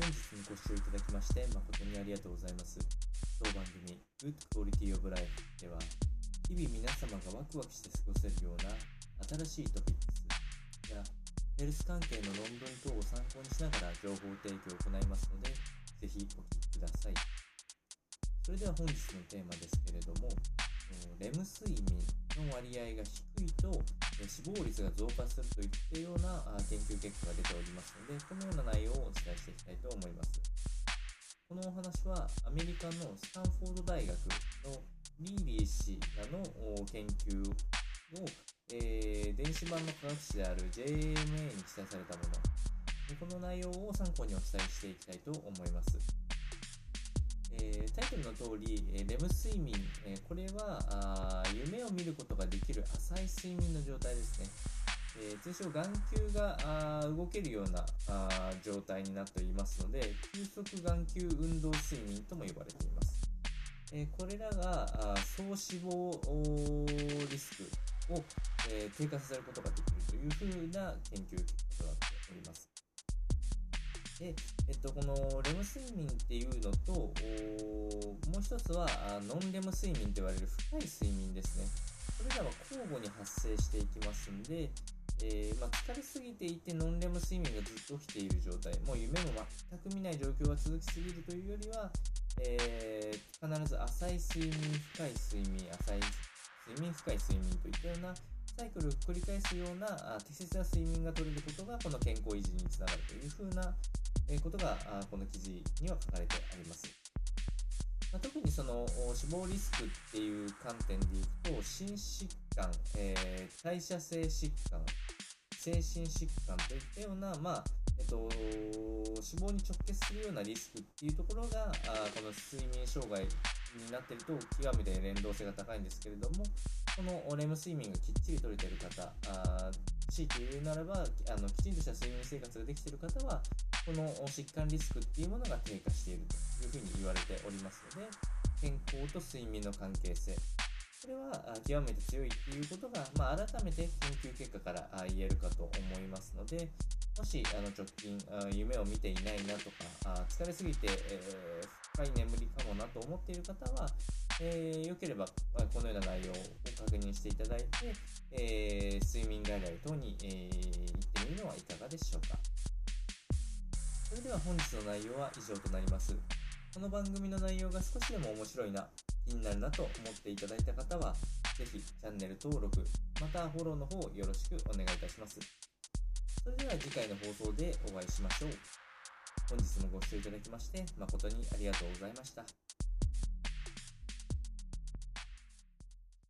本日もご視聴いただきまして誠にありがとうございます。当番組 Good Quality of Life では日々皆様がワクワクして過ごせるような新しいトピックスやヘルス関係の論文等を参考にしながら情報提供を行いますのでぜひお聞きください。それでは本日のテーマですけれども、レム睡眠の割合が低いと死亡率が増加するといったような研究結果が出ておりますので、このような内容をお伝えしていきたいと思います。このお話はアメリカのスタンフォード大学のリーリー氏らの研究を、えー、電子版の科学誌である JMA に記載されたものこの内容を参考にお伝えしていきたいと思います。えー、タイトルの通り、えレム睡眠、えこれは夢を見ることができる浅い睡眠の状態ですね。えー、通称眼球があ動けるようなあ状態になっていますので、急速眼球運動睡眠とも呼ばれています。えー、これらが総死亡リスクを、えー、低下させることができるというふうな研究結果となっております。で、えっと、このレム睡眠っていうのと、もう一つはノンレム睡眠と言われる深い睡眠ですね。これらは交互に発生していきますんで、えー、まあ、疲れすぎていてノンレム睡眠がずっと起きている状態、もう夢も全く見ない状況が続きすぎるというよりは、えー、必ず浅い睡眠、深い睡眠、浅い睡眠、深い睡眠といったようなサイクルを繰り返すような適切な睡眠が取れることがこの健康維持につながるというふうなことがこの記事には書かれてあります。まあ、特にその死亡リスクっていう観点でいくと心疾患、えー、代謝性疾患精神疾患といったような、まあえっと、死亡に直結するようなリスクっていうところがあこの睡眠障害になっていると極めて連動性が高いんですけれどもこのレム睡眠がきっちりとれている方あ強いて言うならばあのきちんとした睡眠生活ができている方はこの疾患リスクっていうものが低下しているというふうに言われておりますので健康と睡眠の関係性。これは極めて強いっていうことが、まあ、改めて研究結果から言えるかと思いますのでもしあの直近夢を見ていないなとか疲れすぎて、えー、深い眠りかもなと思っている方は、えー、よければこのような内容を確認していただいて、えー、睡眠外来等に、えー、行ってみるのはいかがでしょうか。それでは本日の内容は以上となります。この番組の内容が少しでも面白いな、気になるなと思っていただいた方は、ぜひチャンネル登録、またフォローの方よろしくお願いいたします。それでは次回の放送でお会いしましょう。本日もご視聴いただきまして誠にありがとうございました。